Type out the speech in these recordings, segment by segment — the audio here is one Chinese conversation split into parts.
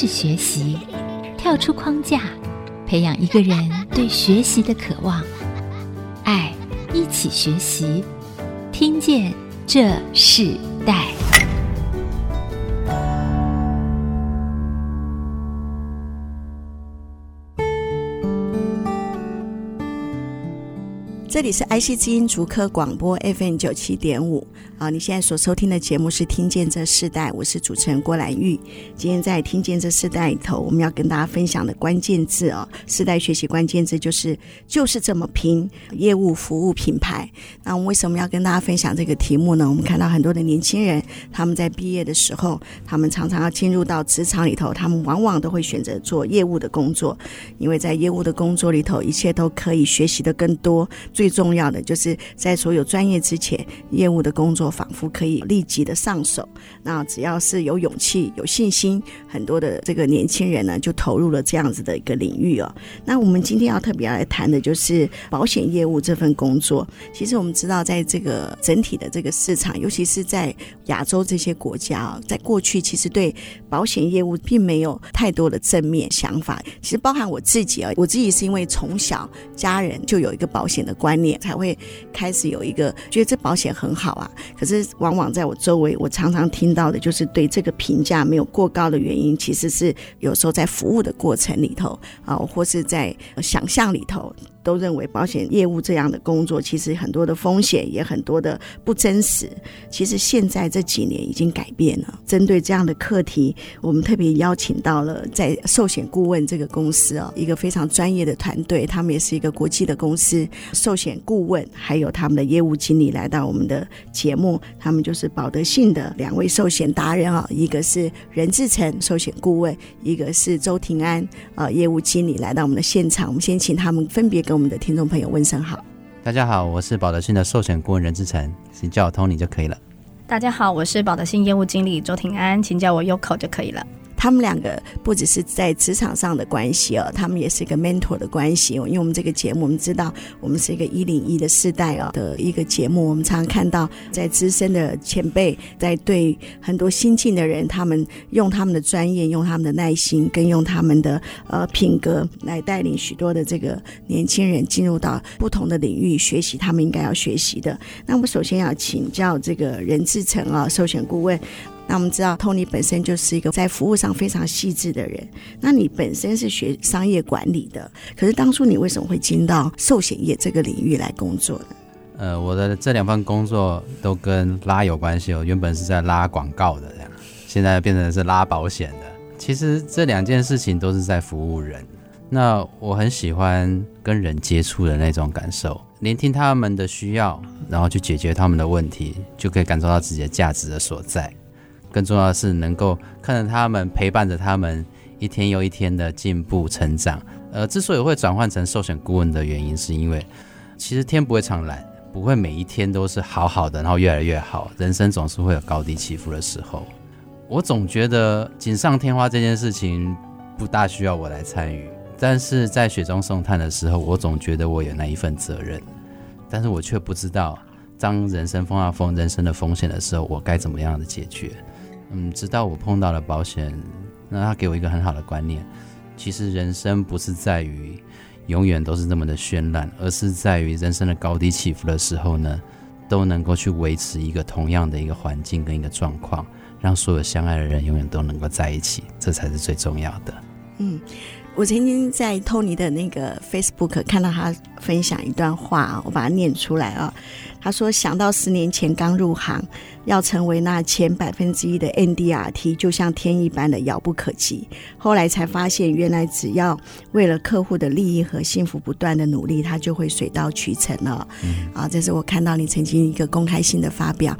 是学习，跳出框架，培养一个人对学习的渴望。爱，一起学习，听见这世代。这里是 IC 之音竹科广播 FM 九七点五啊，你现在所收听的节目是《听见这世代》，我是主持人郭兰玉。今天在《听见这世代》里头，我们要跟大家分享的关键字啊，世代学习关键字就是就是这么拼业务服务品牌。那我们为什么要跟大家分享这个题目呢？我们看到很多的年轻人，他们在毕业的时候，他们常常要进入到职场里头，他们往往都会选择做业务的工作，因为在业务的工作里头，一切都可以学习的更多。最最重要的就是在所有专业之前，业务的工作仿佛可以立即的上手。那只要是有勇气、有信心，很多的这个年轻人呢，就投入了这样子的一个领域哦。那我们今天要特别来谈的就是保险业务这份工作。其实我们知道，在这个整体的这个市场，尤其是在亚洲这些国家啊，在过去其实对保险业务并没有太多的正面想法。其实包含我自己啊，我自己是因为从小家人就有一个保险的观你，才会开始有一个觉得这保险很好啊。可是往往在我周围，我常常听到的就是对这个评价没有过高的原因，其实是有时候在服务的过程里头啊，或是在想象里头。都认为保险业务这样的工作，其实很多的风险也很多的不真实。其实现在这几年已经改变了。针对这样的课题，我们特别邀请到了在寿险顾问这个公司啊，一个非常专业的团队，他们也是一个国际的公司，寿险顾问还有他们的业务经理来到我们的节目。他们就是保德信的两位寿险达人啊，一个是任志成寿险顾问，一个是周庭安啊业务经理来到我们的现场。我们先请他们分别跟我们的听众朋友问声好，大家好，我是保德信的寿险顾问任志成，请叫我 Tony 就可以了。大家好，我是保德信业务经理周庭安，请叫我 Yoko 就可以了。他们两个不只是在职场上的关系哦，他们也是一个 mentor 的关系。因为我们这个节目，我们知道我们是一个一零一的世代哦的一个节目，我们常常看到在资深的前辈在对很多新进的人，他们用他们的专业、用他们的耐心，跟用他们的呃品格来带领许多的这个年轻人进入到不同的领域学习他们应该要学习的。那我们首先要请教这个任志成啊，寿险顾问。那我们知道，Tony 本身就是一个在服务上非常细致的人。那你本身是学商业管理的，可是当初你为什么会进到寿险业这个领域来工作呢？呃，我的这两份工作都跟拉有关系。哦原本是在拉广告的，这样，现在变成是拉保险的。其实这两件事情都是在服务人。那我很喜欢跟人接触的那种感受，聆听他们的需要，然后去解决他们的问题，就可以感受到自己的价值的所在。更重要的是，能够看着他们，陪伴着他们一天又一天的进步成长。呃，之所以会转换成寿险顾问的原因，是因为其实天不会常蓝，不会每一天都是好好的，然后越来越好。人生总是会有高低起伏的时候。我总觉得锦上添花这件事情不大需要我来参与，但是在雪中送炭的时候，我总觉得我有那一份责任，但是我却不知道，当人生碰到风人生的风险的时候，我该怎么样的解决。嗯，直到我碰到了保险，那他给我一个很好的观念，其实人生不是在于永远都是那么的绚烂，而是在于人生的高低起伏的时候呢，都能够去维持一个同样的一个环境跟一个状况，让所有相爱的人永远都能够在一起，这才是最重要的。嗯，我曾经在 Tony 的那个 Facebook 看到他分享一段话，我把它念出来啊。他说：“想到十年前刚入行。”要成为那前百分之一的 NDRT，就像天一般的遥不可及。后来才发现，原来只要为了客户的利益和幸福不断的努力，他就会水到渠成了。嗯、啊，这是我看到你曾经一个公开性的发表。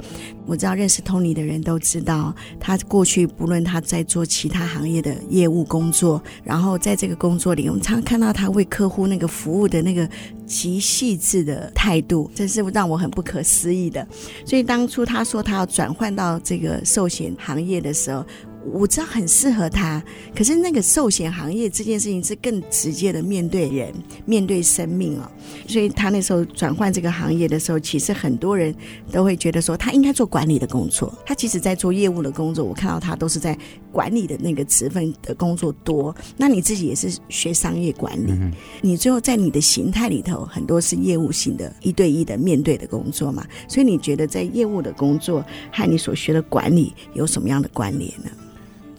我知道认识 Tony 的人都知道，他过去不论他在做其他行业的业务工作，然后在这个工作里，我们常常看到他为客户那个服务的那个极细致的态度，这是让我很不可思议的。所以当初他说他要转换到这个寿险行业的时候，我知道很适合他，可是那个寿险行业这件事情是更直接的面对人，面对生命哦。所以他那时候转换这个行业的时候，其实很多人都会觉得说他应该做管理的工作。他其实在做业务的工作，我看到他都是在管理的那个职分的工作多。那你自己也是学商业管理，你最后在你的形态里头很多是业务性的一对一的面对的工作嘛？所以你觉得在业务的工作和你所学的管理有什么样的关联呢？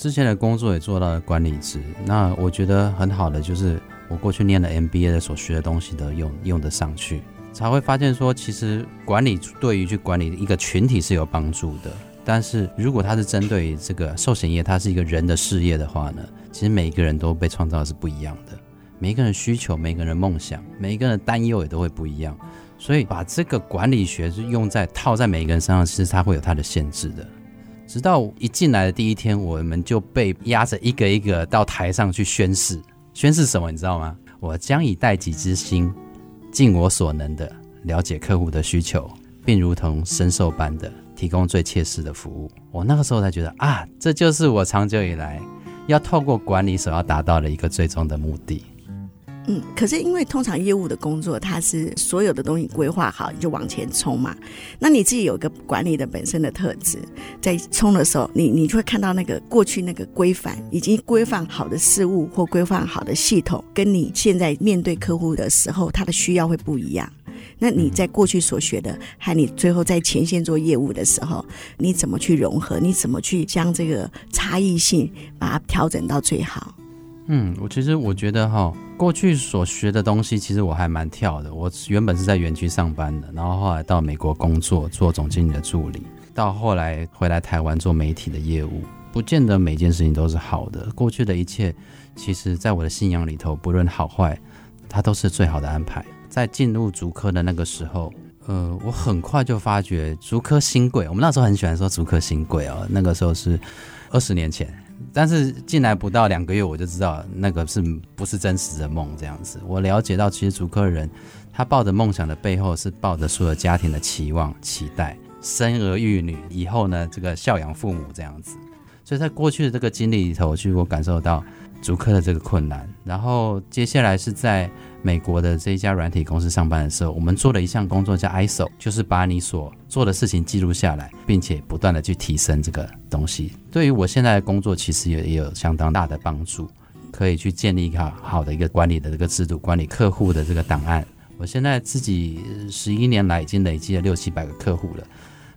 之前的工作也做到了管理职，那我觉得很好的就是我过去念了 MBA 的所学的东西都用用得上去，才会发现说其实管理对于去管理一个群体是有帮助的。但是如果它是针对这个寿险业，它是一个人的事业的话呢，其实每一个人都被创造是不一样的，每一个人需求、每一个人梦想、每一个人担忧也都会不一样，所以把这个管理学是用在套在每一个人身上，其实它会有它的限制的。直到一进来的第一天，我们就被压着一个一个到台上去宣誓。宣誓什么？你知道吗？我将以待己之心，尽我所能的了解客户的需求，并如同神兽般的提供最切实的服务。我那个时候才觉得啊，这就是我长久以来要透过管理所要达到的一个最终的目的。嗯，可是因为通常业务的工作，它是所有的东西规划好，你就往前冲嘛。那你自己有一个管理的本身的特质，在冲的时候，你你就会看到那个过去那个规范，已经规范好的事物或规范好的系统，跟你现在面对客户的时候，他的需要会不一样。那你在过去所学的，和你最后在前线做业务的时候，你怎么去融合？你怎么去将这个差异性把它调整到最好？嗯，我其实我觉得哈，过去所学的东西，其实我还蛮跳的。我原本是在园区上班的，然后后来到美国工作，做总经理的助理，到后来回来台湾做媒体的业务，不见得每件事情都是好的。过去的一切，其实在我的信仰里头，不论好坏，它都是最好的安排。在进入竹科的那个时候，呃，我很快就发觉竹科新贵，我们那时候很喜欢说竹科新贵哦，那个时候是二十年前。但是进来不到两个月，我就知道那个是不是真实的梦这样子。我了解到，其实竹科人他抱着梦想的背后，是抱着所有家庭的期望、期待，生儿育女以后呢，这个孝养父母这样子。所以在过去的这个经历里头，其实我感受到竹科的这个困难。然后接下来是在。美国的这一家软体公司上班的时候，我们做了一项工作叫 ISO，就是把你所做的事情记录下来，并且不断的去提升这个东西。对于我现在的工作，其实也也有相当大的帮助，可以去建立一个好的一个管理的这个制度，管理客户的这个档案。我现在自己十一年来已经累积了六七百个客户了，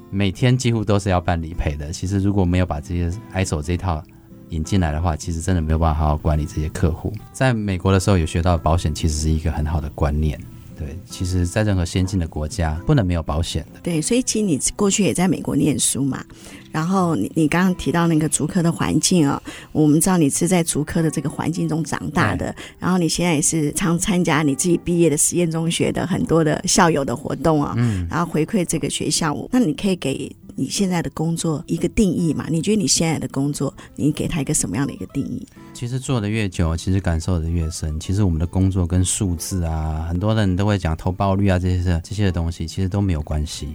每天几乎都是要办理赔的。其实如果没有把这些 ISO 这套，引进来的话，其实真的没有办法好好管理这些客户。在美国的时候，有学到保险，其实是一个很好的观念。对，其实，在任何先进的国家，不能没有保险的。对，所以其实你过去也在美国念书嘛，然后你你刚刚提到那个竹科的环境啊、哦，我们知道你是在竹科的这个环境中长大的，然后你现在也是常参加你自己毕业的实验中学的很多的校友的活动啊、哦，嗯，然后回馈这个学校，那你可以给。你现在的工作一个定义嘛？你觉得你现在的工作，你给他一个什么样的一个定义？其实做的越久，其实感受的越深。其实我们的工作跟数字啊，很多人都会讲投报率啊这些这些的东西，其实都没有关系。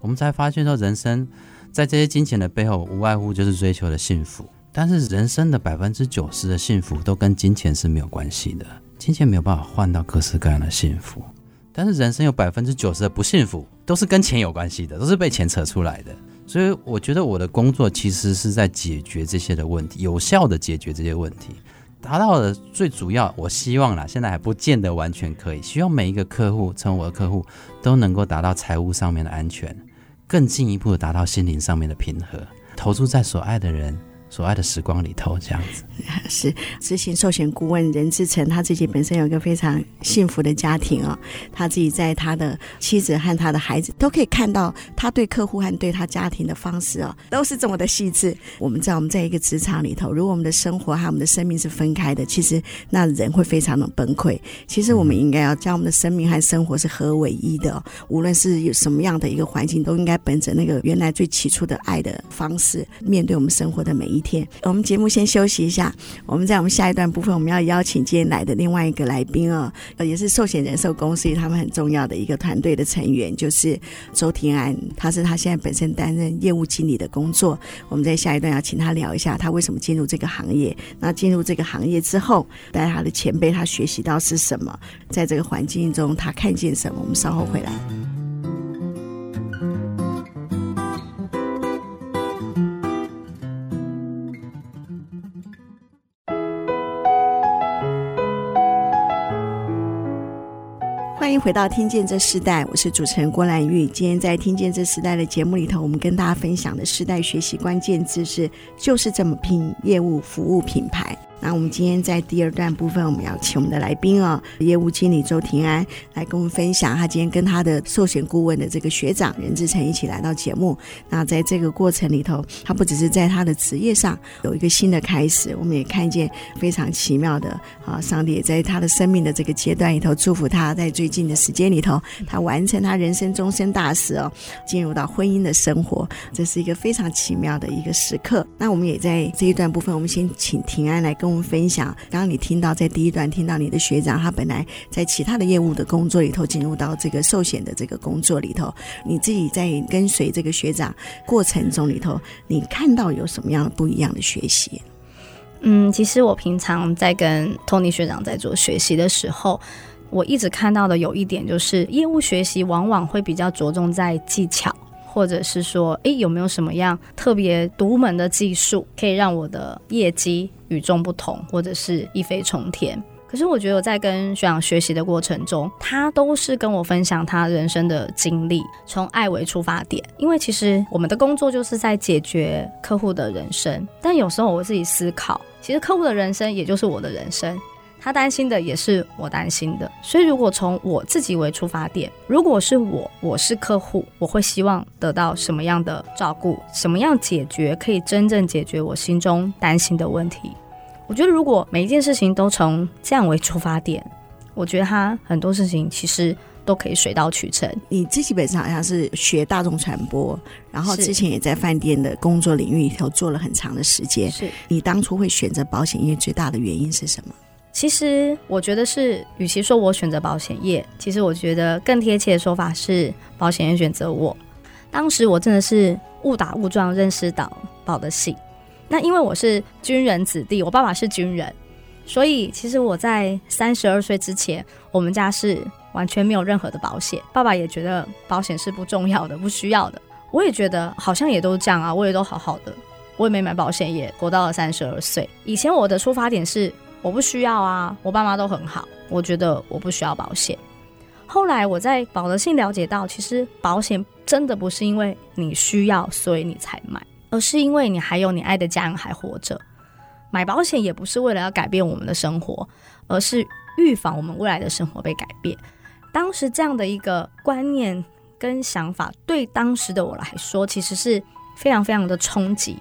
我们才发现说，人生在这些金钱的背后，无外乎就是追求的幸福。但是人生的百分之九十的幸福都跟金钱是没有关系的，金钱没有办法换到各式各样的幸福。但是人生有百分之九十的不幸福，都是跟钱有关系的，都是被钱扯出来的。所以我觉得我的工作其实是在解决这些的问题，有效的解决这些问题，达到的最主要，我希望啦，现在还不见得完全可以。希望每一个客户，成为我的客户，都能够达到财务上面的安全，更进一步的达到心灵上面的平和，投注在所爱的人。所爱的时光里头，这样子 是执行寿险顾问任志成，他自己本身有一个非常幸福的家庭哦。他自己在他的妻子和他的孩子都可以看到他对客户和对他家庭的方式哦，都是这么的细致。我们知道我们在一个职场里头，如果我们的生活和我们的生命是分开的，其实那人会非常的崩溃。其实我们应该要将我们的生命和生活是合为一的，无论是有什么样的一个环境，都应该本着那个原来最起初的爱的方式面对我们生活的每一天。我们节目先休息一下，我们在我们下一段部分，我们要邀请今天来的另外一个来宾哦，也是寿险人寿公司他们很重要的一个团队的成员，就是周庭安，他是他现在本身担任业务经理的工作。我们在下一段要请他聊一下，他为什么进入这个行业？那进入这个行业之后，带他的前辈他学习到是什么？在这个环境中他看见什么？我们稍后回来。回到听见这时代，我是主持人郭兰玉。今天在听见这时代的节目里头，我们跟大家分享的时代学习关键字是“就是这么拼”业务服务品牌。那我们今天在第二段部分，我们要请我们的来宾哦，业务经理周庭安来跟我们分享。他今天跟他的寿险顾问的这个学长任志成一起来到节目。那在这个过程里头，他不只是在他的职业上有一个新的开始，我们也看见非常奇妙的啊，上帝也在他的生命的这个阶段里头祝福他，在最近的时间里头，他完成他人生终身大事哦，进入到婚姻的生活，这是一个非常奇妙的一个时刻。那我们也在这一段部分，我们先请庭安来跟分享，刚刚你听到在第一段听到你的学长，他本来在其他的业务的工作里头，进入到这个寿险的这个工作里头，你自己在跟随这个学长过程中里头，你看到有什么样的不一样的学习？嗯，其实我平常在跟 Tony 学长在做学习的时候，我一直看到的有一点就是，业务学习往往会比较着重在技巧。或者是说，诶，有没有什么样特别独门的技术，可以让我的业绩与众不同，或者是一飞冲天？可是我觉得我在跟学长学习的过程中，他都是跟我分享他人生的经历，从爱为出发点。因为其实我们的工作就是在解决客户的人生，但有时候我自己思考，其实客户的人生也就是我的人生。他担心的也是我担心的，所以如果从我自己为出发点，如果是我，我是客户，我会希望得到什么样的照顾，什么样解决可以真正解决我心中担心的问题？我觉得如果每一件事情都从这样为出发点，我觉得他很多事情其实都可以水到渠成。你自己本身好像是学大众传播，然后之前也在饭店的工作领域里头做了很长的时间。是你当初会选择保险业最大的原因是什么？其实我觉得是，与其说我选择保险业，其实我觉得更贴切的说法是保险业选择我。当时我真的是误打误撞认识到保的系。那因为我是军人子弟，我爸爸是军人，所以其实我在三十二岁之前，我们家是完全没有任何的保险。爸爸也觉得保险是不重要的、不需要的。我也觉得好像也都这样啊，我也都好好的，我也没买保险，也活到了三十二岁。以前我的出发点是。我不需要啊，我爸妈都很好，我觉得我不需要保险。后来我在保德信了解到，其实保险真的不是因为你需要所以你才买，而是因为你还有你爱的家人还活着。买保险也不是为了要改变我们的生活，而是预防我们未来的生活被改变。当时这样的一个观念跟想法，对当时的我来说，其实是非常非常的冲击。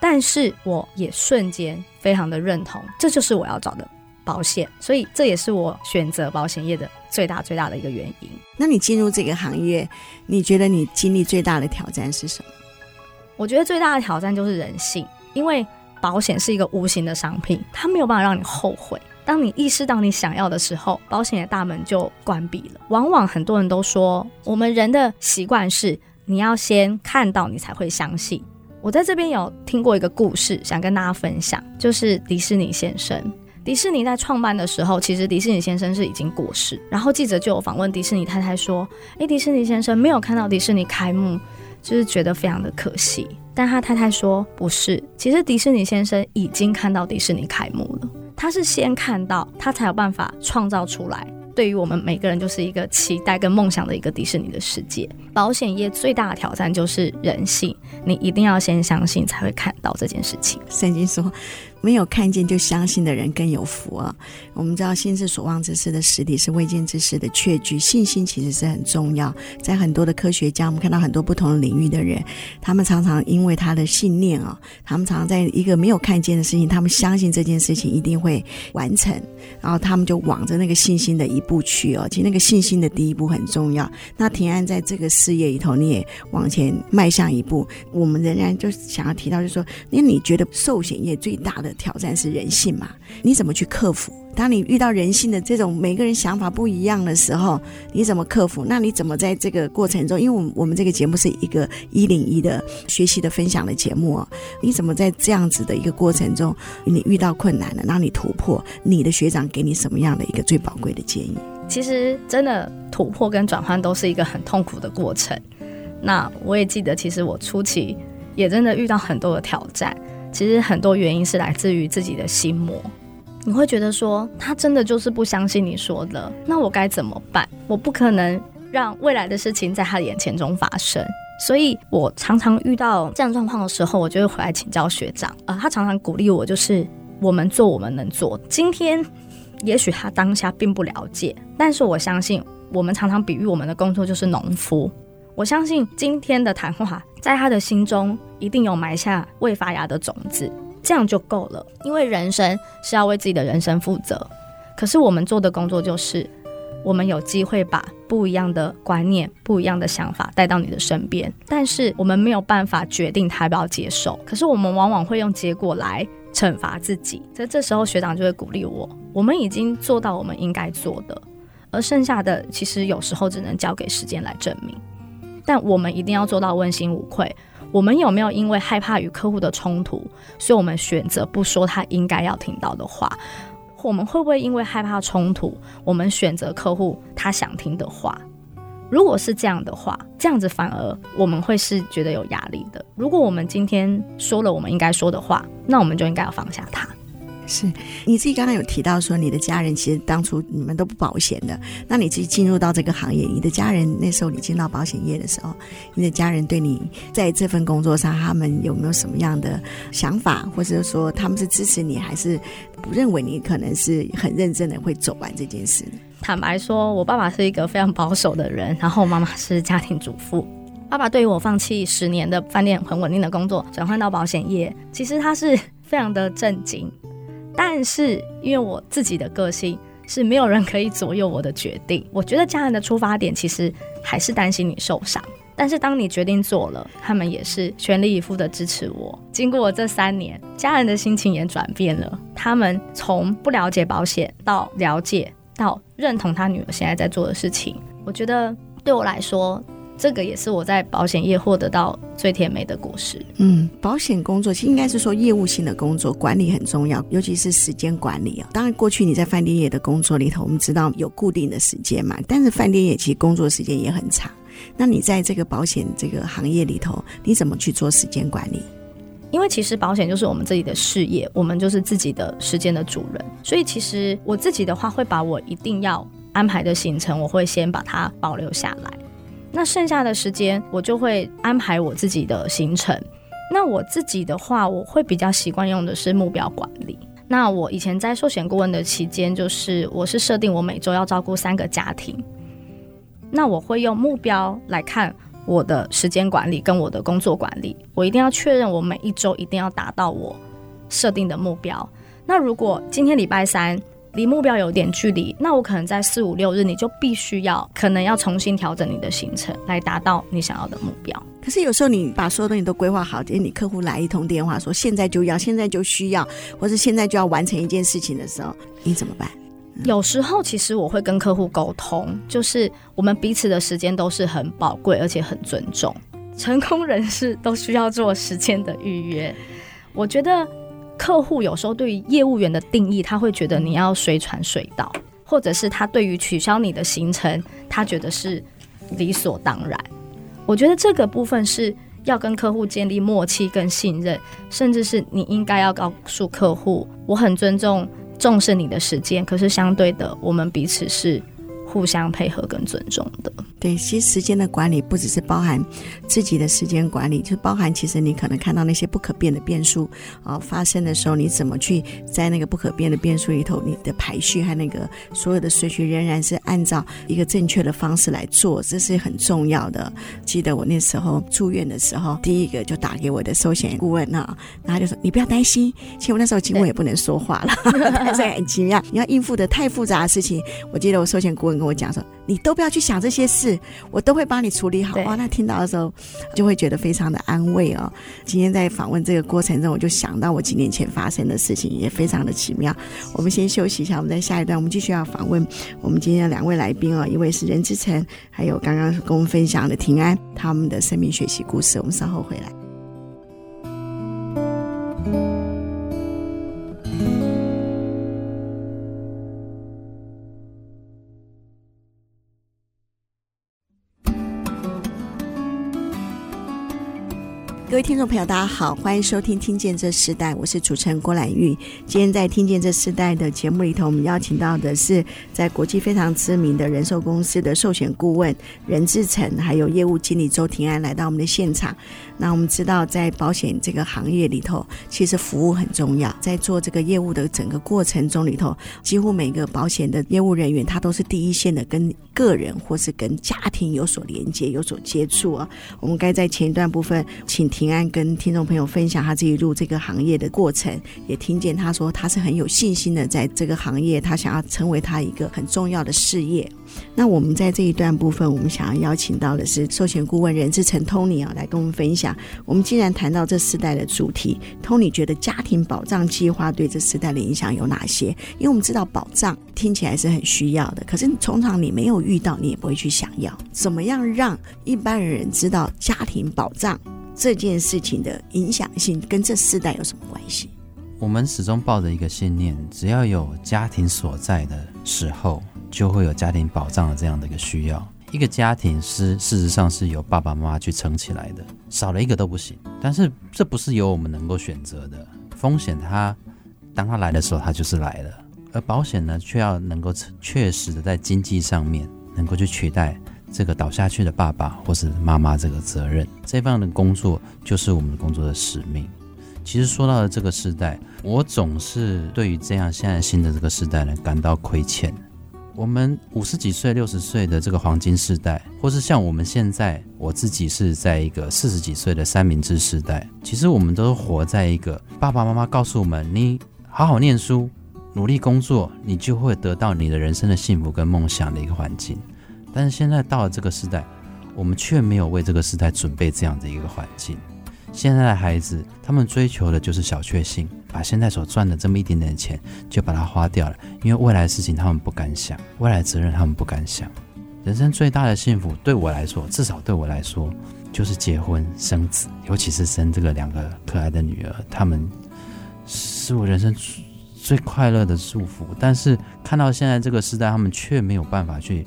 但是我也瞬间非常的认同，这就是我要找的保险，所以这也是我选择保险业的最大最大的一个原因。那你进入这个行业，你觉得你经历最大的挑战是什么？我觉得最大的挑战就是人性，因为保险是一个无形的商品，它没有办法让你后悔。当你意识到你想要的时候，保险的大门就关闭了。往往很多人都说，我们人的习惯是你要先看到，你才会相信。我在这边有听过一个故事，想跟大家分享，就是迪士尼先生。迪士尼在创办的时候，其实迪士尼先生是已经过世。然后记者就有访问迪士尼太太说：“诶，迪士尼先生没有看到迪士尼开幕，就是觉得非常的可惜。”但他太太说：“不是，其实迪士尼先生已经看到迪士尼开幕了。他是先看到，他才有办法创造出来。”对于我们每个人，就是一个期待跟梦想的一个迪士尼的世界。保险业最大的挑战就是人性，你一定要先相信，才会看到这件事情。圣经说。没有看见就相信的人更有福啊！我们知道，心是所望之事的实体，是未见之事的确据。信心其实是很重要。在很多的科学家，我们看到很多不同领域的人，他们常常因为他的信念啊，他们常常在一个没有看见的事情，他们相信这件事情一定会完成，然后他们就往着那个信心的一步去哦。其实那个信心的第一步很重要。那平安在这个事业里头，你也往前迈向一步，我们仍然就想要提到，就是说，那你觉得寿险业最大的挑战是人性嘛？你怎么去克服？当你遇到人性的这种每个人想法不一样的时候，你怎么克服？那你怎么在这个过程中？因为我们我们这个节目是一个一零一的学习的分享的节目哦，你怎么在这样子的一个过程中，你遇到困难了，让你突破？你的学长给你什么样的一个最宝贵的建议？其实真的突破跟转换都是一个很痛苦的过程。那我也记得，其实我初期也真的遇到很多的挑战。其实很多原因是来自于自己的心魔。你会觉得说，他真的就是不相信你说的，那我该怎么办？我不可能让未来的事情在他眼前中发生。所以我常常遇到这样状况的时候，我就会回来请教学长。呃，他常常鼓励我，就是我们做我们能做。今天也许他当下并不了解，但是我相信，我们常常比喻我们的工作就是农夫。我相信今天的谈话，在他的心中一定有埋下未发芽的种子，这样就够了。因为人生是要为自己的人生负责，可是我们做的工作就是，我们有机会把不一样的观念、不一样的想法带到你的身边，但是我们没有办法决定他要不要接受。可是我们往往会用结果来惩罚自己，在这时候学长就会鼓励我：我们已经做到我们应该做的，而剩下的其实有时候只能交给时间来证明。但我们一定要做到问心无愧。我们有没有因为害怕与客户的冲突，所以我们选择不说他应该要听到的话？我们会不会因为害怕冲突，我们选择客户他想听的话？如果是这样的话，这样子反而我们会是觉得有压力的。如果我们今天说了我们应该说的话，那我们就应该要放下他。是，你自己刚才有提到说，你的家人其实当初你们都不保险的。那你自己进入到这个行业，你的家人那时候你进到保险业的时候，你的家人对你在这份工作上，他们有没有什么样的想法，或者说他们是支持你，还是不认为你可能是很认真的会走完这件事？坦白说，我爸爸是一个非常保守的人，然后我妈妈是家庭主妇。爸爸对于我放弃十年的饭店很稳定的工作，转换到保险业，其实他是非常的震惊。但是，因为我自己的个性是没有人可以左右我的决定。我觉得家人的出发点其实还是担心你受伤。但是当你决定做了，他们也是全力以赴的支持我。经过这三年，家人的心情也转变了。他们从不了解保险到了解，到认同他女儿现在在做的事情。我觉得对我来说。这个也是我在保险业获得到最甜美的果实。嗯，保险工作其实应该是说业务性的工作，管理很重要，尤其是时间管理啊。当然，过去你在饭店业的工作里头，我们知道有固定的时间嘛，但是饭店业其实工作时间也很长。那你在这个保险这个行业里头，你怎么去做时间管理？因为其实保险就是我们自己的事业，我们就是自己的时间的主人，所以其实我自己的话，会把我一定要安排的行程，我会先把它保留下来。那剩下的时间，我就会安排我自己的行程。那我自己的话，我会比较习惯用的是目标管理。那我以前在寿险顾问的期间，就是我是设定我每周要照顾三个家庭。那我会用目标来看我的时间管理跟我的工作管理。我一定要确认我每一周一定要达到我设定的目标。那如果今天礼拜三，离目标有点距离，那我可能在四五六日，你就必须要可能要重新调整你的行程，来达到你想要的目标。可是有时候你把所有东西都规划好，你客户来一通电话说现在就要，现在就需要，或是现在就要完成一件事情的时候，你怎么办？嗯、有时候其实我会跟客户沟通，就是我们彼此的时间都是很宝贵，而且很尊重。成功人士都需要做时间的预约，我觉得。客户有时候对于业务员的定义，他会觉得你要随传随到，或者是他对于取消你的行程，他觉得是理所当然。我觉得这个部分是要跟客户建立默契跟信任，甚至是你应该要告诉客户，我很尊重、重视你的时间，可是相对的，我们彼此是。互相配合跟尊重的，对，其实时间的管理不只是包含自己的时间管理，就包含其实你可能看到那些不可变的变数啊、呃、发生的时候，你怎么去在那个不可变的变数里头，你的排序和那个所有的顺序仍然是按照一个正确的方式来做，这是很重要的。记得我那时候住院的时候，第一个就打给我的寿险顾问啊，然后就说你不要担心，其实我那时候经过也不能说话了，但是很奇妙，你要应付的太复杂的事情。我记得我寿险顾问。跟我讲说，你都不要去想这些事，我都会帮你处理好。哇，那听到的时候就会觉得非常的安慰哦。今天在访问这个过程中，我就想到我几年前发生的事情，也非常的奇妙。我们先休息一下，我们在下一段我们继续要访问我们今天的两位来宾哦，一位是任之诚，还有刚刚跟我们分享的平安，他们的生命学习故事。我们稍后回来。各位听众朋友，大家好，欢迎收听《听见这世代》，我是主持人郭兰玉。今天在《听见这世代》的节目里头，我们邀请到的是在国际非常知名的人寿公司的寿险顾问任志成，还有业务经理周庭安来到我们的现场。那我们知道，在保险这个行业里头，其实服务很重要。在做这个业务的整个过程中里头，几乎每个保险的业务人员，他都是第一线的，跟个人或是跟家庭有所连接、有所接触啊。我们该在前一段部分，请平安跟听众朋友分享他自己入这个行业的过程，也听见他说他是很有信心的，在这个行业，他想要成为他一个很重要的事业。那我们在这一段部分，我们想要邀请到的是寿险顾问任志成 Tony 啊，来跟我们分享。我们既然谈到这四代的主题，Tony 觉得家庭保障计划对这四代的影响有哪些？因为我们知道保障听起来是很需要的，可是通常你没有遇到，你也不会去想要。怎么样让一般人知道家庭保障这件事情的影响性跟这世代有什么关系？我们始终抱着一个信念，只要有家庭所在的时候。就会有家庭保障的这样的一个需要。一个家庭是事实上是由爸爸妈妈去撑起来的，少了一个都不行。但是这不是由我们能够选择的。风险它当它来的时候，它就是来了。而保险呢，却要能够确实的在经济上面能够去取代这个倒下去的爸爸或是妈妈这个责任。这方的工作就是我们工作的使命。其实说到了这个时代，我总是对于这样现在新的这个时代呢感到亏欠。我们五十几岁、六十岁的这个黄金时代，或是像我们现在，我自己是在一个四十几岁的三明治时代。其实我们都活在一个爸爸妈妈告诉我们：你好好念书，努力工作，你就会得到你的人生的幸福跟梦想的一个环境。但是现在到了这个时代，我们却没有为这个时代准备这样的一个环境。现在的孩子，他们追求的就是小确幸，把现在所赚的这么一点点钱就把它花掉了，因为未来的事情他们不敢想，未来责任他们不敢想。人生最大的幸福，对我来说，至少对我来说，就是结婚生子，尤其是生这个两个可爱的女儿，他们是我人生最快乐的祝福。但是看到现在这个时代，他们却没有办法去。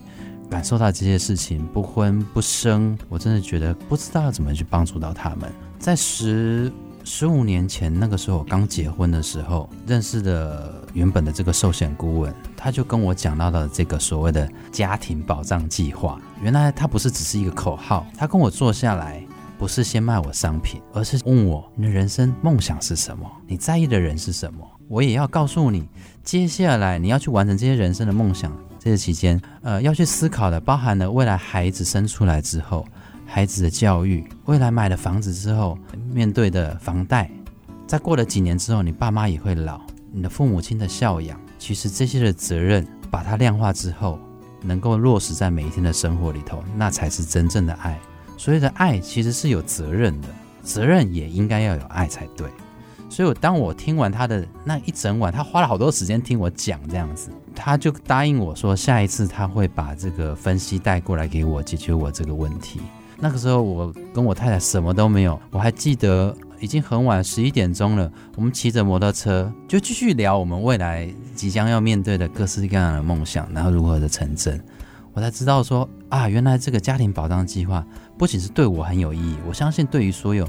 感受到这些事情，不婚不生，我真的觉得不知道要怎么去帮助到他们。在十十五年前，那个时候我刚结婚的时候，认识的原本的这个寿险顾问，他就跟我讲到了这个所谓的家庭保障计划，原来他不是只是一个口号，他跟我坐下来，不是先卖我商品，而是问我你的人生梦想是什么，你在意的人是什么，我也要告诉你，接下来你要去完成这些人生的梦想。这个期间，呃，要去思考的，包含了未来孩子生出来之后，孩子的教育，未来买了房子之后面对的房贷，再过了几年之后，你爸妈也会老，你的父母亲的孝养，其实这些的责任，把它量化之后，能够落实在每一天的生活里头，那才是真正的爱。所谓的爱，其实是有责任的，责任也应该要有爱才对。所以，当我听完他的那一整晚，他花了好多时间听我讲这样子，他就答应我说，下一次他会把这个分析带过来给我，解决我这个问题。那个时候，我跟我太太什么都没有，我还记得已经很晚，十一点钟了，我们骑着摩托车就继续聊我们未来即将要面对的各式各样的梦想，然后如何的成真。我才知道说啊，原来这个家庭保障计划不仅是对我很有意义，我相信对于所有。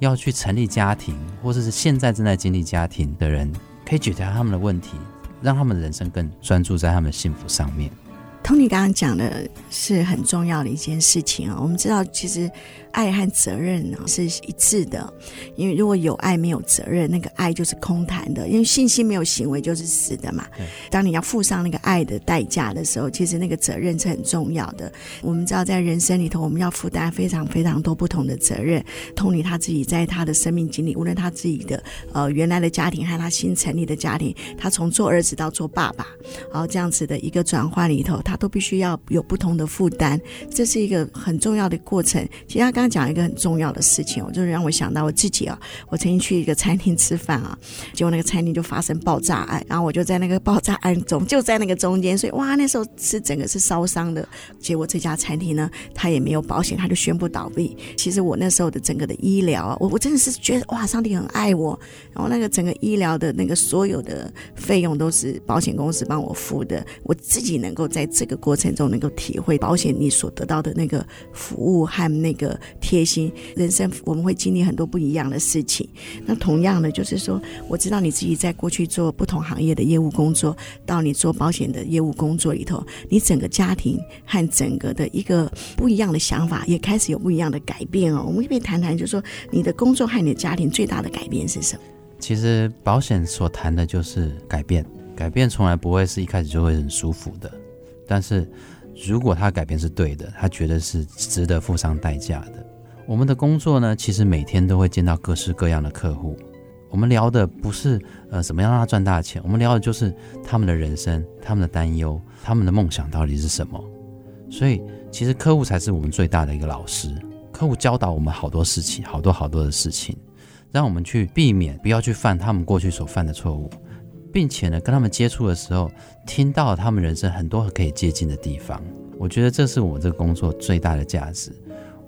要去成立家庭，或者是现在正在经历家庭的人，可以解决他们的问题，让他们的人生更专注在他们的幸福上面。Tony 刚刚讲的是很重要的一件事情啊，我们知道其实。爱和责任呢是一致的，因为如果有爱没有责任，那个爱就是空谈的。因为信心没有行为就是死的嘛。当你要付上那个爱的代价的时候，其实那个责任是很重要的。我们知道在人生里头，我们要负担非常非常多不同的责任。Tony 他自己在他的生命经历，无论他自己的呃原来的家庭还有他新成立的家庭，他从做儿子到做爸爸，然后这样子的一个转换里头，他都必须要有不同的负担，这是一个很重要的过程。其实他刚刚讲一个很重要的事情，我就是让我想到我自己啊，我曾经去一个餐厅吃饭啊，结果那个餐厅就发生爆炸案，然后我就在那个爆炸案中，就在那个中间，所以哇，那时候是整个是烧伤的。结果这家餐厅呢，他也没有保险，他就宣布倒闭。其实我那时候的整个的医疗啊，我我真的是觉得哇，上帝很爱我，然后那个整个医疗的那个所有的费用都是保险公司帮我付的，我自己能够在这这个过程中能够体会保险你所得到的那个服务和那个贴心。人生我们会经历很多不一样的事情，那同样的就是说，我知道你自己在过去做不同行业的业务工作，到你做保险的业务工作里头，你整个家庭和整个的一个不一样的想法也开始有不一样的改变哦。我们可不可以谈谈，就是说你的工作和你的家庭最大的改变是什么？其实保险所谈的就是改变，改变从来不会是一开始就会很舒服的，但是如果他改变是对的，他觉得是值得付上代价的。我们的工作呢，其实每天都会见到各式各样的客户，我们聊的不是呃怎么样让他赚大钱，我们聊的就是他们的人生、他们的担忧、他们的梦想到底是什么。所以其实客户才是我们最大的一个老师，客户教导我们好多事情，好多好多的事情。让我们去避免，不要去犯他们过去所犯的错误，并且呢，跟他们接触的时候，听到他们人生很多可以接近的地方。我觉得这是我这个工作最大的价值。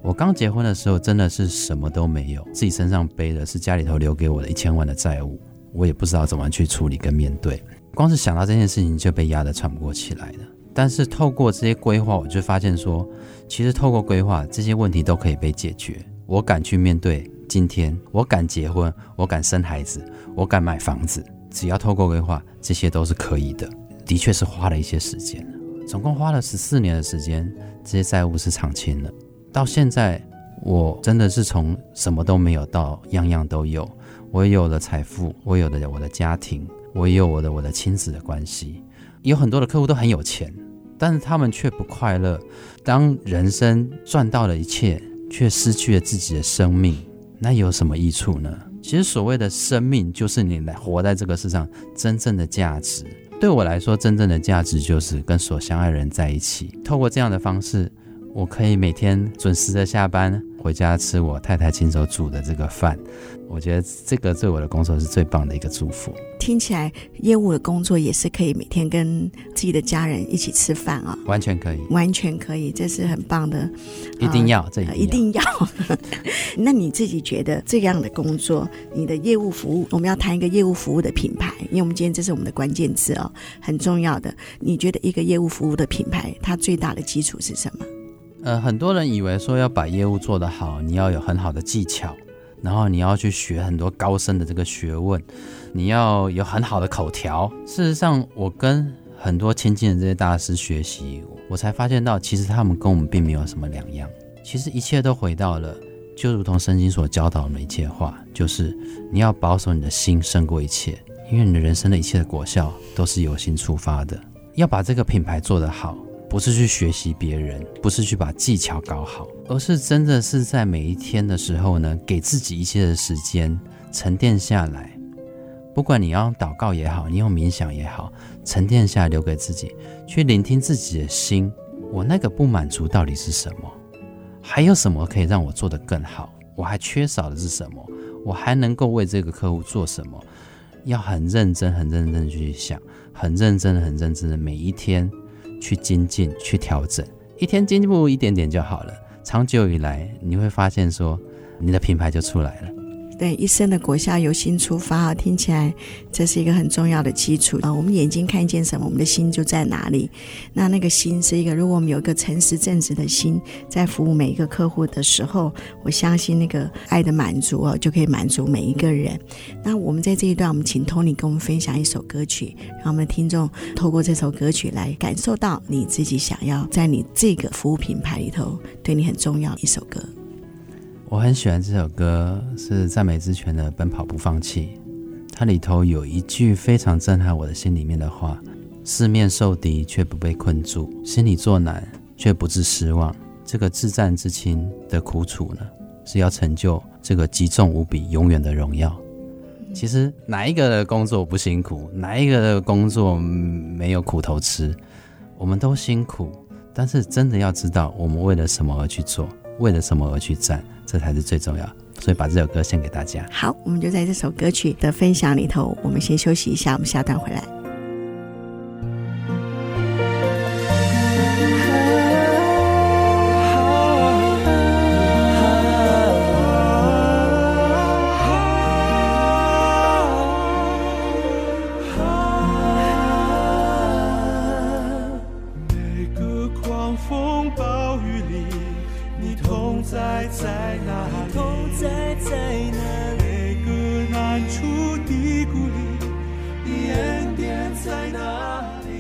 我刚结婚的时候，真的是什么都没有，自己身上背的是家里头留给我的一千万的债务，我也不知道怎么去处理跟面对。光是想到这件事情就被压得喘不过气来了。但是透过这些规划，我就发现说，其实透过规划，这些问题都可以被解决。我敢去面对。今天我敢结婚，我敢生孩子，我敢买房子，只要透过规划，这些都是可以的。的确是花了一些时间，总共花了十四年的时间，这些债务是偿清了。到现在，我真的是从什么都没有到样样都有。我也有了财富，我有了我的家庭，我也有我的我的亲子的关系。有很多的客户都很有钱，但是他们却不快乐。当人生赚到了一切，却失去了自己的生命。那有什么益处呢？其实所谓的生命，就是你来活在这个世上真正的价值。对我来说，真正的价值就是跟所相爱的人在一起。透过这样的方式，我可以每天准时的下班。回家吃我太太亲手煮的这个饭，我觉得这个对我的工作是最棒的一个祝福。听起来业务的工作也是可以每天跟自己的家人一起吃饭啊，完全可以，完全可以，这是很棒的。一定要，这一定要。那你自己觉得这样的工作，你的业务服务，我们要谈一个业务服务的品牌，因为我们今天这是我们的关键字哦，很重要的。你觉得一个业务服务的品牌，它最大的基础是什么？呃，很多人以为说要把业务做得好，你要有很好的技巧，然后你要去学很多高深的这个学问，你要有很好的口条。事实上，我跟很多亲近的这些大师学习，我才发现到，其实他们跟我们并没有什么两样。其实一切都回到了，就如同圣经所教导的一切话，就是你要保守你的心胜过一切，因为你的人生的一切的果效都是由心出发的。要把这个品牌做得好。不是去学习别人，不是去把技巧搞好，而是真的是在每一天的时候呢，给自己一些的时间沉淀下来。不管你要祷告也好，你用冥想也好，沉淀下来留给自己，去聆听自己的心。我那个不满足到底是什么？还有什么可以让我做得更好？我还缺少的是什么？我还能够为这个客户做什么？要很认真、很认真的去想，很认真、很认真的每一天。去精进，去调整，一天进步一点点就好了。长久以来，你会发现说，你的品牌就出来了。对，一生的果效由心出发，听起来这是一个很重要的基础啊。我们眼睛看见什么，我们的心就在哪里。那那个心是一个，如果我们有一个诚实正直的心，在服务每一个客户的时候，我相信那个爱的满足哦，就可以满足每一个人。那我们在这一段，我们请 Tony 跟我们分享一首歌曲，让我们的听众透过这首歌曲来感受到你自己想要在你这个服务品牌里头对你很重要的一首歌。我很喜欢这首歌，是赞美之泉的《奔跑不放弃》。它里头有一句非常震撼我的心里面的话：“四面受敌却不被困住，心里作难却不致失望。这个自战之亲的苦楚呢，是要成就这个极重无比、永远的荣耀。”其实哪一个的工作不辛苦？哪一个的工作没有苦头吃？我们都辛苦，但是真的要知道我们为了什么而去做，为了什么而去站，这才是最重要。所以把这首歌献给大家。好，我们就在这首歌曲的分享里头，我们先休息一下，我们下段回来。在哪里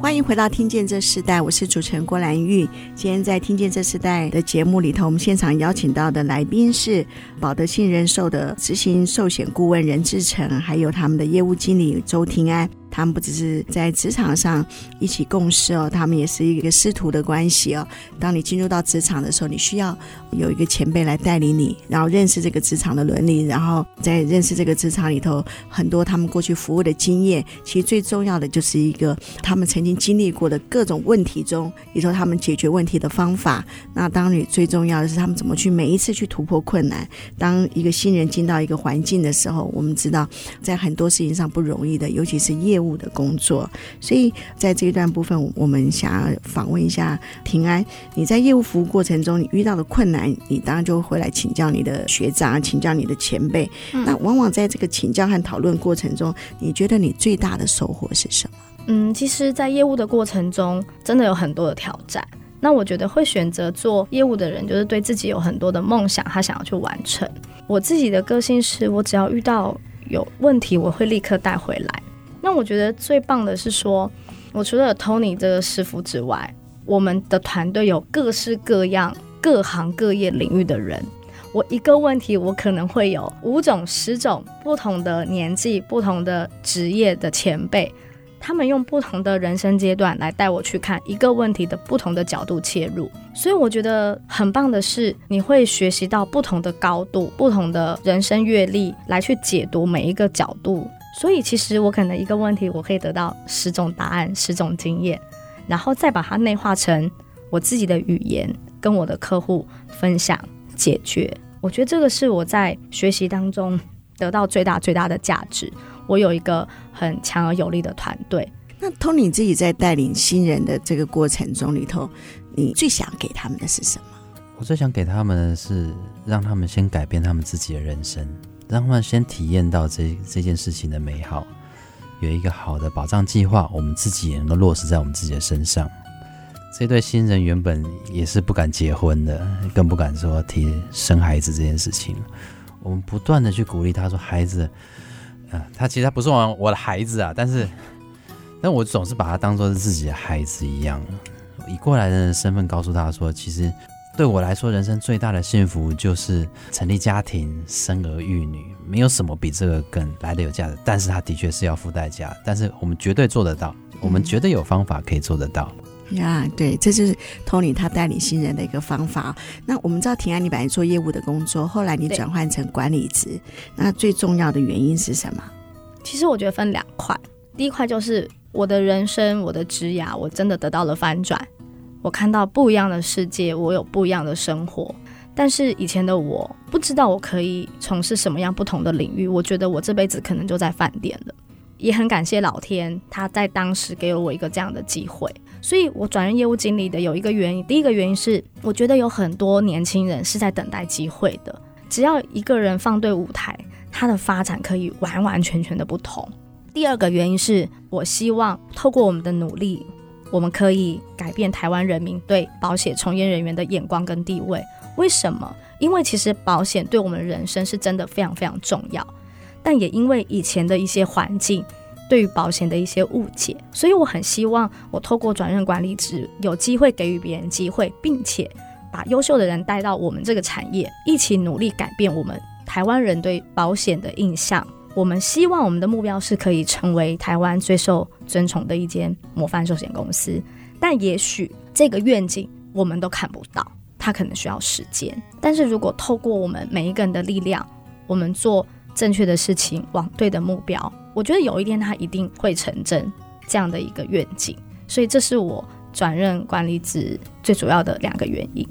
欢迎回到《听见这时代》，我是主持人郭兰玉。今天在《听见这时代》的节目里头，我们现场邀请到的来宾是保德信人寿的执行寿险顾问任志成，还有他们的业务经理周庭安。他们不只是在职场上一起共事哦，他们也是一个师徒的关系哦。当你进入到职场的时候，你需要有一个前辈来带领你，然后认识这个职场的伦理，然后在认识这个职场里头很多他们过去服务的经验。其实最重要的就是一个他们曾经经历过的各种问题中，里头他们解决问题的方法。那当你最重要的是他们怎么去每一次去突破困难。当一个新人进到一个环境的时候，我们知道在很多事情上不容易的，尤其是业务。务的工作，所以在这一段部分，我们想要访问一下平安。你在业务服务过程中，你遇到的困难，你当然就会来请教你的学长，请教你的前辈。嗯、那往往在这个请教和讨论过程中，你觉得你最大的收获是什么？嗯，其实，在业务的过程中，真的有很多的挑战。那我觉得会选择做业务的人，就是对自己有很多的梦想，他想要去完成。我自己的个性是，我只要遇到有问题，我会立刻带回来。那我觉得最棒的是说，我除了 Tony 这个师傅之外，我们的团队有各式各样、各行各业领域的人。我一个问题，我可能会有五种、十种不同的年纪、不同的职业的前辈，他们用不同的人生阶段来带我去看一个问题的不同的角度切入。所以我觉得很棒的是，你会学习到不同的高度、不同的人生阅历来去解读每一个角度。所以，其实我可能一个问题，我可以得到十种答案、十种经验，然后再把它内化成我自己的语言，跟我的客户分享解决。我觉得这个是我在学习当中得到最大最大的价值。我有一个很强而有力的团队。那 Tony 自己在带领新人的这个过程中里头，你最想给他们的是什么？我最想给他们的是让他们先改变他们自己的人生。让他们先体验到这这件事情的美好，有一个好的保障计划，我们自己也能够落实在我们自己的身上。这对新人原本也是不敢结婚的，更不敢说提生孩子这件事情。我们不断的去鼓励他说：“孩子，啊、呃，他其实他不是我我的孩子啊，但是，但我总是把他当做是自己的孩子一样，以过来人的身份告诉他说，其实。”对我来说，人生最大的幸福就是成立家庭、生儿育女，没有什么比这个更来的有价值。但是它的确是要付代价，但是我们绝对做得到，我们绝对有方法可以做得到。呀、嗯，对，这就是 Tony 他带领新人的一个方法。那我们知道婷安，你本来做业务的工作，后来你转换成管理职，那最重要的原因是什么？其实我觉得分两块，第一块就是我的人生、我的职涯，我真的得到了翻转。我看到不一样的世界，我有不一样的生活。但是以前的我不知道我可以从事什么样不同的领域。我觉得我这辈子可能就在饭店了。也很感谢老天，他在当时给了我一个这样的机会。所以我转任业务经理的有一个原因，第一个原因是我觉得有很多年轻人是在等待机会的。只要一个人放对舞台，他的发展可以完完全全的不同。第二个原因是我希望透过我们的努力。我们可以改变台湾人民对保险从业人员的眼光跟地位。为什么？因为其实保险对我们人生是真的非常非常重要，但也因为以前的一些环境对于保险的一些误解，所以我很希望我透过转任管理职，有机会给予别人机会，并且把优秀的人带到我们这个产业，一起努力改变我们台湾人对保险的印象。我们希望我们的目标是可以成为台湾最受尊崇的一间模范寿险公司，但也许这个愿景我们都看不到，它可能需要时间。但是如果透过我们每一个人的力量，我们做正确的事情，往对的目标。我觉得有一天它一定会成真，这样的一个愿景。所以这是我转任管理职最主要的两个原因。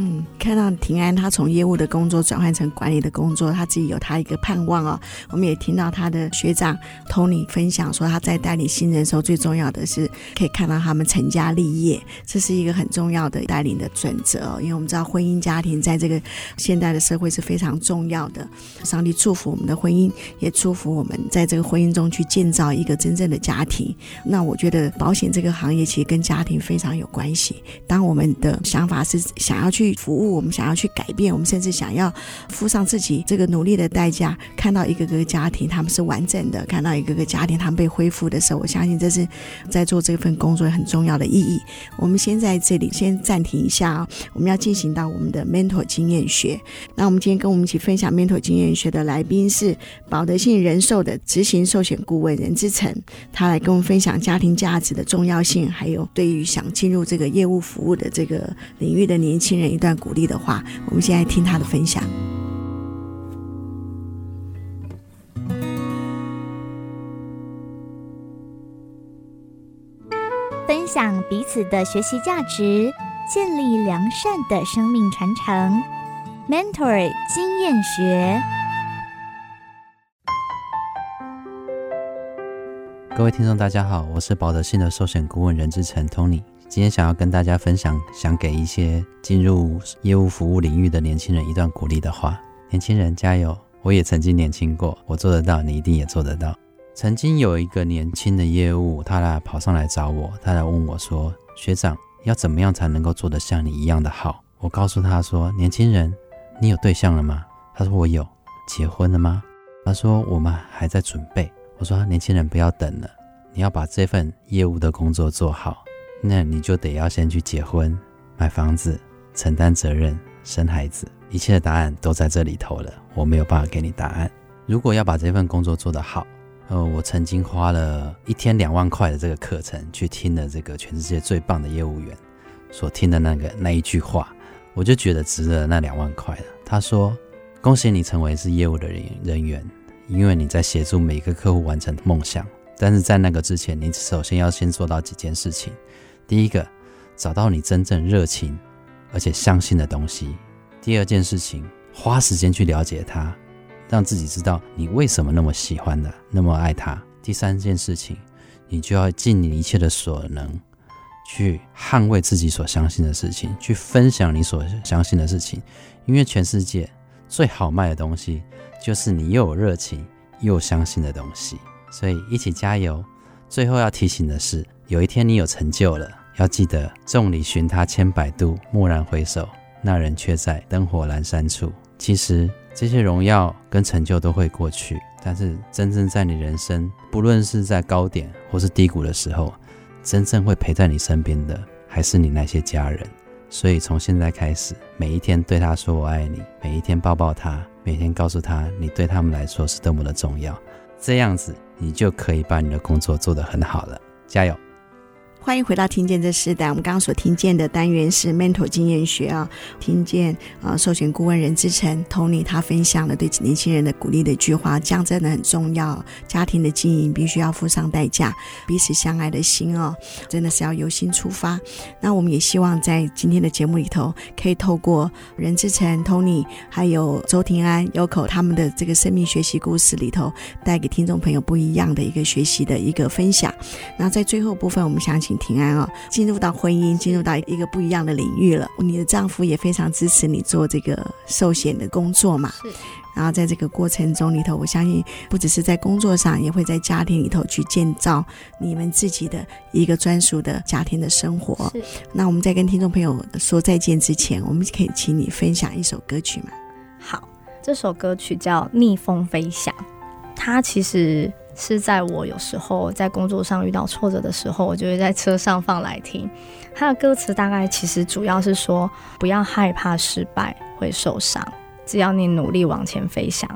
嗯，看到平安他从业务的工作转换成管理的工作，他自己有他一个盼望哦。我们也听到他的学长 Tony 分享说，他在带领新人的时候，最重要的是可以看到他们成家立业，这是一个很重要的带领的准则哦。因为我们知道婚姻家庭在这个现代的社会是非常重要的。上帝祝福我们的婚姻，也祝福我们在这个婚姻中去建造一个真正的家庭。那我觉得保险这个行业其实跟家庭非常有关系。当我们的想法是想要去服务，我们想要去改变，我们甚至想要付上自己这个努力的代价，看到一个个家庭他们是完整的，看到一个个家庭他们被恢复的时候，我相信这是在做这份工作很重要的意义。我们先在这里先暂停一下啊，我们要进行到我们的 mentor 经验学。那我们今天跟我们一起分享 mentor 经验学的来宾是保德信人寿的执行寿险顾问任之成，他来跟我们分享家庭价值的重要性，还有对于想进入这个业务服务的这个领域的年轻人。一段鼓励的话，我们现在听他的分享。分享彼此的学习价值，建立良善的生命传承。Mentor 经验学，各位听众，大家好，我是保德信的寿险顾问任志成 Tony。今天想要跟大家分享，想给一些进入业务服务领域的年轻人一段鼓励的话。年轻人加油！我也曾经年轻过，我做得到，你一定也做得到。曾经有一个年轻的业务，他来跑上来找我，他来问我说：“学长，要怎么样才能够做得像你一样的好？”我告诉他说：“年轻人，你有对象了吗？”他说：“我有。”结婚了吗？他说：“我们还在准备。”我说：“年轻人，不要等了，你要把这份业务的工作做好。”那你就得要先去结婚、买房子、承担责任、生孩子，一切的答案都在这里头了。我没有办法给你答案。如果要把这份工作做得好，呃，我曾经花了一天两万块的这个课程去听了这个全世界最棒的业务员所听的那个那一句话，我就觉得值了那两万块了。他说：“恭喜你成为是业务的人人员，因为你在协助每一个客户完成梦想。但是在那个之前，你首先要先做到几件事情。”第一个，找到你真正热情而且相信的东西。第二件事情，花时间去了解它，让自己知道你为什么那么喜欢的，那么爱它。第三件事情，你就要尽你一切的所能，去捍卫自己所相信的事情，去分享你所相信的事情。因为全世界最好卖的东西，就是你又有热情又相信的东西。所以一起加油。最后要提醒的是，有一天你有成就了。要记得，众里寻他千百度，蓦然回首，那人却在灯火阑珊处。其实这些荣耀跟成就都会过去，但是真正在你人生，不论是在高点或是低谷的时候，真正会陪在你身边的，还是你那些家人。所以从现在开始，每一天对他说我爱你，每一天抱抱他，每天告诉他你对他们来说是多么的重要。这样子，你就可以把你的工作做得很好了。加油！欢迎回到听见这时代。我们刚刚所听见的单元是 mentor 经验学啊，听见啊，授权顾问任志成 Tony 他分享了对年轻人的鼓励的一句话，这样真的很重要。家庭的经营必须要付上代价，彼此相爱的心哦，真的是要由心出发。那我们也希望在今天的节目里头，可以透过任志成 Tony 还有周庭安 Yoko 他们的这个生命学习故事里头，带给听众朋友不一样的一个学习的一个分享。那在最后部分，我们想请。庭安哦，进入到婚姻，进入到一个不一样的领域了。你的丈夫也非常支持你做这个寿险的工作嘛？是。然后在这个过程中里头，我相信不只是在工作上，也会在家庭里头去建造你们自己的一个专属的家庭的生活。是。那我们在跟听众朋友说再见之前，我们可以请你分享一首歌曲吗？好，这首歌曲叫《逆风飞翔》，它其实。是在我有时候在工作上遇到挫折的时候，我就会在车上放来听。它的歌词大概其实主要是说，不要害怕失败会受伤，只要你努力往前飞翔，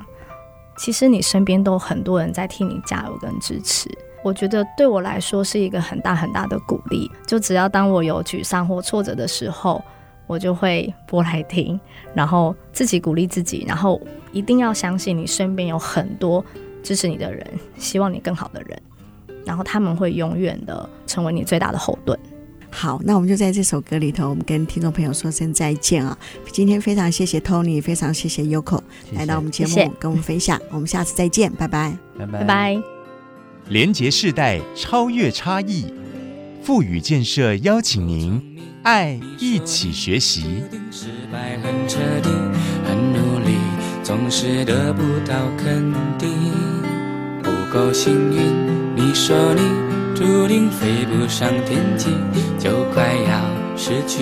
其实你身边都很多人在替你加油跟支持。我觉得对我来说是一个很大很大的鼓励。就只要当我有沮丧或挫折的时候，我就会播来听，然后自己鼓励自己，然后一定要相信你身边有很多支持你的人，希望你更好的人，然后他们会永远的成为你最大的后盾。好，那我们就在这首歌里头，我们跟听众朋友说声再见啊！今天非常谢谢 Tony，非常谢谢 Yoko 来到我们节目谢谢跟我们分享，我们下次再见，拜拜。拜拜拜拜。连结世代，超越差异，富予建设邀请您，爱一起学习。失败很彻底，很努力，总是得不到肯定，不够幸运。你说你注定飞不上天际，就快要失去。